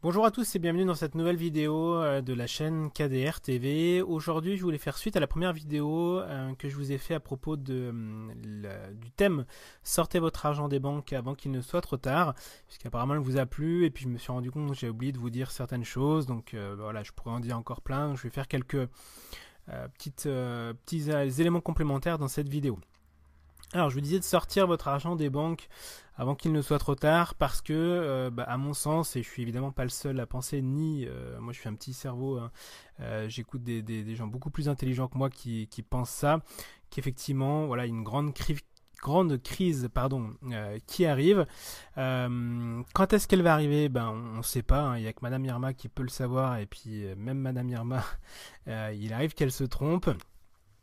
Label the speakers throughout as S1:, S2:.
S1: Bonjour à tous et bienvenue dans cette nouvelle vidéo euh, de la chaîne KDR TV. Aujourd'hui, je voulais faire suite à la première vidéo euh, que je vous ai fait à propos euh, du thème Sortez votre argent des banques avant qu'il ne soit trop tard, puisqu'apparemment il vous a plu et puis je me suis rendu compte que j'ai oublié de vous dire certaines choses, donc voilà, je pourrais en dire encore plein. Je vais faire quelques petits éléments complémentaires dans cette vidéo. Alors, je vous disais de sortir votre argent des banques avant qu'il ne soit trop tard, parce que, euh, bah, à mon sens, et je suis évidemment pas le seul à penser, ni euh, moi je suis un petit cerveau, hein, euh, j'écoute des, gens beaucoup plus intelligents que moi qui, pensent ça, qu'effectivement, voilà, une grande crise grande crise pardon qui arrive quand est-ce qu'elle va arriver? Ben on ne sait pas hein. il n'y a que madame Irma qui peut le savoir et puis même madame Irma il arrive qu'elle se trompe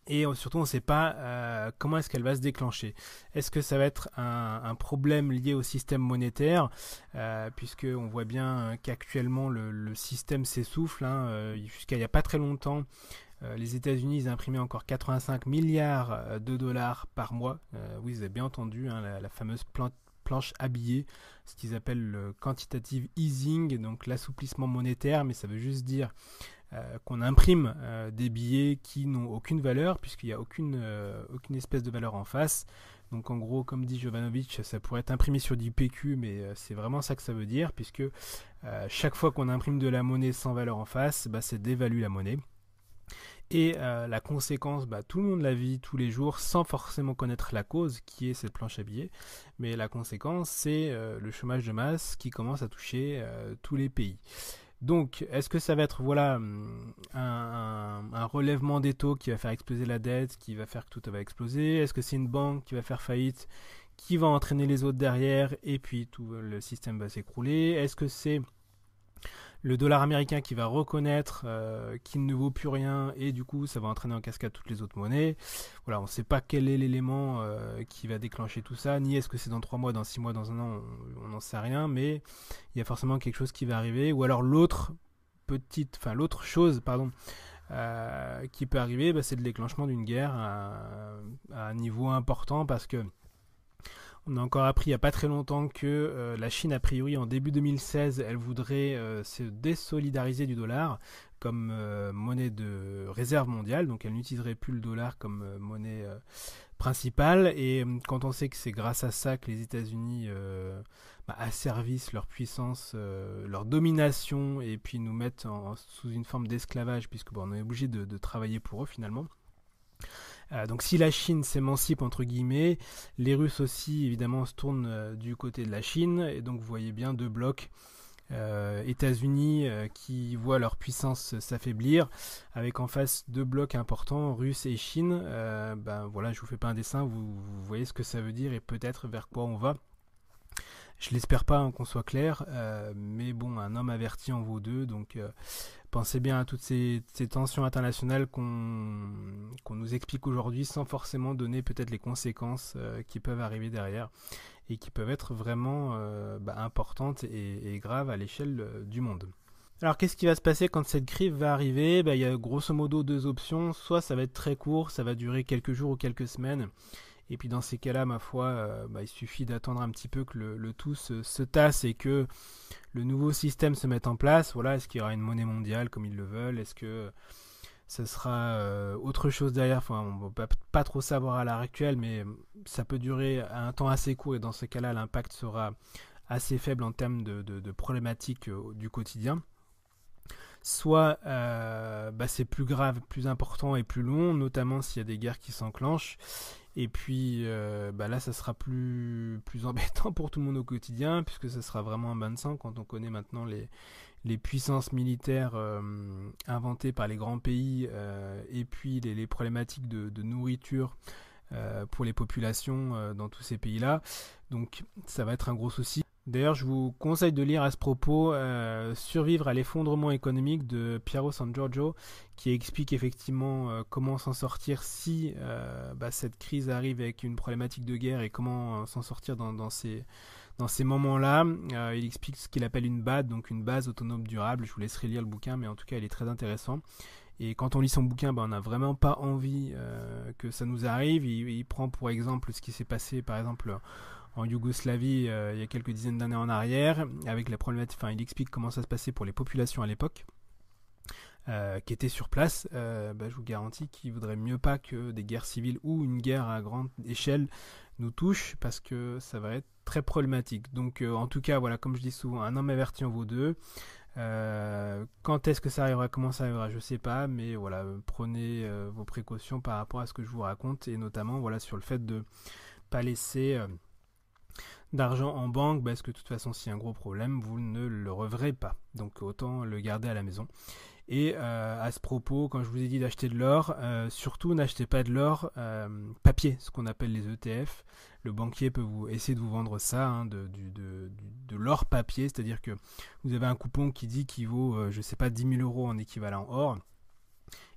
S1: et surtout, on ne sait pas euh, comment est-ce qu'elle va se déclencher. Est-ce que ça va être un, problème lié au système monétaire, euh, puisque on voit bien qu'actuellement le, système s'essouffle. Hein, euh, jusqu'à il n'y a pas très longtemps, les États-Unis imprimaient encore 85 milliards de dollars par mois. oui, vous avez bien entendu hein, la, fameuse planche habillée, ce qu'ils appellent le quantitative easing, donc l'assouplissement monétaire, mais ça veut juste dire euh, qu'on imprime euh, des billets qui n'ont aucune valeur puisqu'il n'y a aucune, euh, aucune espèce de valeur en face. Donc en gros, comme dit Jovanovic, ça pourrait être imprimé sur du PQ, mais c'est vraiment ça que ça veut dire, puisque chaque fois qu'on imprime de la monnaie sans valeur en face, bah, c'est dévalue la monnaie. Et la conséquence, bah, tout le monde la vit tous les jours sans forcément connaître la cause qui est cette planche à billets. Mais la conséquence, c'est le chômage de masse qui commence à toucher tous les pays. Donc, est-ce que ça va être voilà un, relèvement des taux qui va faire exploser la dette, qui va faire que tout va exploser? Est-ce que c'est une banque qui va faire faillite, qui va entraîner les autres derrière, et puis tout le système va s'écrouler? Est-ce que c'est le dollar américain qui va reconnaître euh, qu'il ne vaut plus rien et du coup ça va entraîner en cascade toutes les autres monnaies. Voilà, on ne sait pas quel est l'élément euh, qui va déclencher tout ça, ni est-ce que c'est dans 3 mois, dans 6 mois, dans un an, on n'en sait rien, mais il y a forcément quelque chose qui va arriver. Ou alors l'autre petite, enfin l'autre chose, pardon, euh, qui peut arriver, bah, c'est le déclenchement d'une guerre à, un niveau important parce que on a encore appris il n'y a pas très longtemps que euh, la Chine, a priori, en début 2016, elle voudrait euh, se désolidariser du dollar comme euh, monnaie de réserve mondiale. Donc elle n'utiliserait plus le dollar comme monnaie principale. Et quand on sait que c'est grâce à ça que les États-Unis bah, asservissent leur puissance, leur domination, et puis nous mettent sous une forme d'esclavage, puisque bon, on est obligé de travailler pour eux finalement. Euh, donc si la Chine s'émancipe entre guillemets, les Russes aussi évidemment se tournent euh, du côté de la Chine et donc vous voyez bien deux blocs. Euh, États-Unis qui voient leur puissance s'affaiblir, avec en face deux blocs importants, Russes et Chine. ben voilà, je vous fais pas un dessin, vous, voyez ce que ça veut dire et peut-être vers quoi on va. Je l'espère pas hein, qu'on soit clair, mais bon, un homme averti en vaut deux, donc pensez bien à toutes ces, tensions internationales qu'on nous explique aujourd'hui sans forcément donner peut-être les conséquences euh, qui peuvent arriver derrière et qui peuvent être vraiment euh, bah, importantes et, graves à l'échelle euh, du monde. Alors qu'est-ce qui va se passer quand cette crise va arriver? Bah, Il y a grosso modo deux options. Soit ça va être très court, ça va durer quelques jours ou quelques semaines. Et puis dans ces cas-là, ma foi, bah, il suffit d'attendre un petit peu que le, tout se, tasse et que le nouveau système se met en place. Voilà, est-ce qu'il y aura une monnaie mondiale comme ils le veulent? Est-ce que ce sera euh, autre chose derrière Enfin, on va pas, trop savoir à l'heure actuelle, mais ça peut durer un temps assez court et dans ce cas-là, l'impact sera assez faible en termes de, problématiques euh, du quotidien. Soit euh, bah, c'est plus grave, plus important et plus long, notamment s'il y a des guerres qui s'enclenchent. Et puis bah là, ça sera plus, plus embêtant pour tout le monde au quotidien, puisque ça sera vraiment un bain de sang quand on connaît maintenant les, les puissances militaires inventées par les grands pays, euh, et puis les, problématiques de, nourriture pour les populations dans tous ces pays-là. Donc ça va être un gros souci. D'ailleurs, je vous conseille de lire à ce propos euh, Survivre à l'effondrement économique de Piero San Giorgio, qui explique effectivement euh, comment s'en sortir si euh, bah, cette crise arrive avec une problématique de guerre et comment s'en sortir dans, ces, dans ces moments-là. il explique ce qu'il appelle une BAD, donc une base autonome durable. Je vous laisserai lire le bouquin, mais en tout cas, il est très intéressant. Et quand on lit son bouquin, bah, on n'a vraiment pas envie que ça nous arrive. Il, prend pour exemple ce qui s'est passé, par exemple, en Yougoslavie il y a quelques dizaines d'années en arrière, avec les problématiques. Enfin, il explique comment ça se passait pour les populations à l'époque. qui étaient sur place, bah, je vous garantis qu'il vaudrait mieux pas que des guerres civiles ou une guerre à grande échelle nous touchent parce que ça va être très problématique. Donc en tout cas, voilà, comme je dis souvent, un homme averti en vaut deux. Euh, quand est-ce que ça arrivera, comment ça arrivera, je sais pas, mais voilà, prenez euh, vos précautions par rapport à ce que je vous raconte et notamment voilà sur le fait de pas laisser euh, d'argent en banque parce que de toute façon s'il y a un gros problème vous ne le reverrez pas donc autant le garder à la maison et à ce propos quand je vous ai dit d'acheter de l'or surtout n'achetez pas de l'or papier ce qu'on appelle les ETF le banquier peut vous essayer de vous vendre ça, hein, de, de, l'or papier, c'est-à-dire que vous avez un coupon qui dit qu'il vaut, euh, je ne sais pas, 10 000 euros en équivalent or,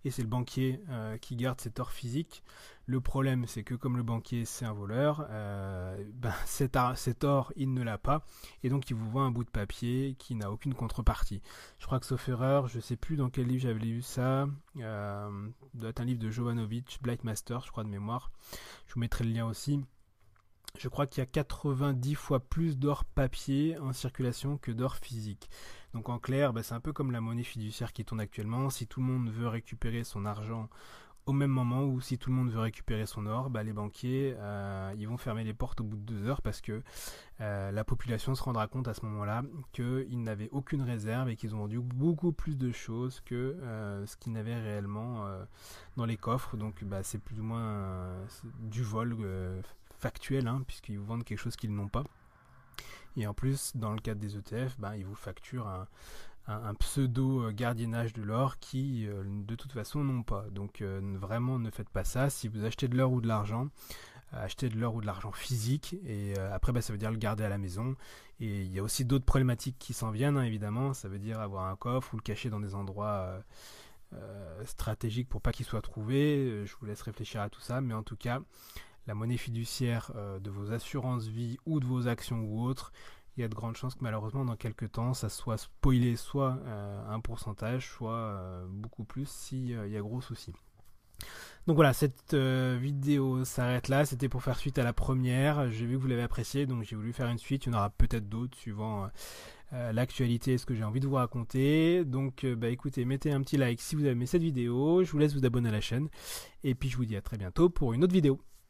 S1: et c'est le banquier euh, qui garde cet or physique. Le problème, c'est que comme le banquier, c'est un voleur, euh, ben, cet, or, il ne l'a pas, et donc il vous vend un bout de papier qui n'a aucune contrepartie. Je crois que sauf erreur, je ne sais plus dans quel livre j'avais lu ça, euh, doit être un livre de Jovanovic, Black Master, je crois de mémoire. Je vous mettrai le lien aussi je crois qu'il y a 90 fois plus d'or papier en circulation que d'or physique. Donc en clair, bah, c'est un peu comme la monnaie fiduciaire qui tourne actuellement. Si tout le monde veut récupérer son argent au même moment ou si tout le monde veut récupérer son or, bah, les banquiers euh, ils vont fermer les portes au bout de deux heures parce que euh, la population se rendra compte à ce moment-là qu'ils n'avaient aucune réserve et qu'ils ont vendu beaucoup plus de choses que euh, ce qu'ils n'avaient réellement dans les coffres. Donc bah, c'est plus ou moins du vol factuel, hein, puisqu'ils vous vendent quelque chose qu'ils n'ont pas. Et en plus, dans le cadre des ETF, ben, ils vous facturent un, pseudo euh, gardiennage de l'or qui, euh, de toute façon, n'ont pas. Donc, euh, vraiment, ne faites pas ça. Si vous achetez de l'or ou de l'argent, achetez de l'or ou de l'argent physique. Et après, ben, ça veut dire le garder à la maison. Et il y a aussi d'autres problématiques qui s'en viennent, hein, évidemment. Ça veut dire avoir un coffre ou le cacher dans des endroits stratégiques pour pas qu'il soit trouvé. Je vous laisse réfléchir à tout ça. Mais en tout cas, la monnaie fiduciaire euh, de vos assurances vie ou de vos actions ou autres, il y a de grandes chances que malheureusement dans quelques temps ça soit spoilé soit euh, un pourcentage, soit euh, beaucoup plus s'il y a gros soucis. Donc voilà, cette vidéo s'arrête là. C'était pour faire suite à la première. J'ai vu que vous l'avez apprécié, donc j'ai voulu faire une suite. Il y en aura peut-être d'autres suivant l'actualité et ce que j'ai envie de vous raconter. Donc bah écoutez, mettez un petit like si vous avez aimé cette vidéo. Je vous laisse vous abonner à la chaîne. Et puis je vous dis à très bientôt pour une autre vidéo.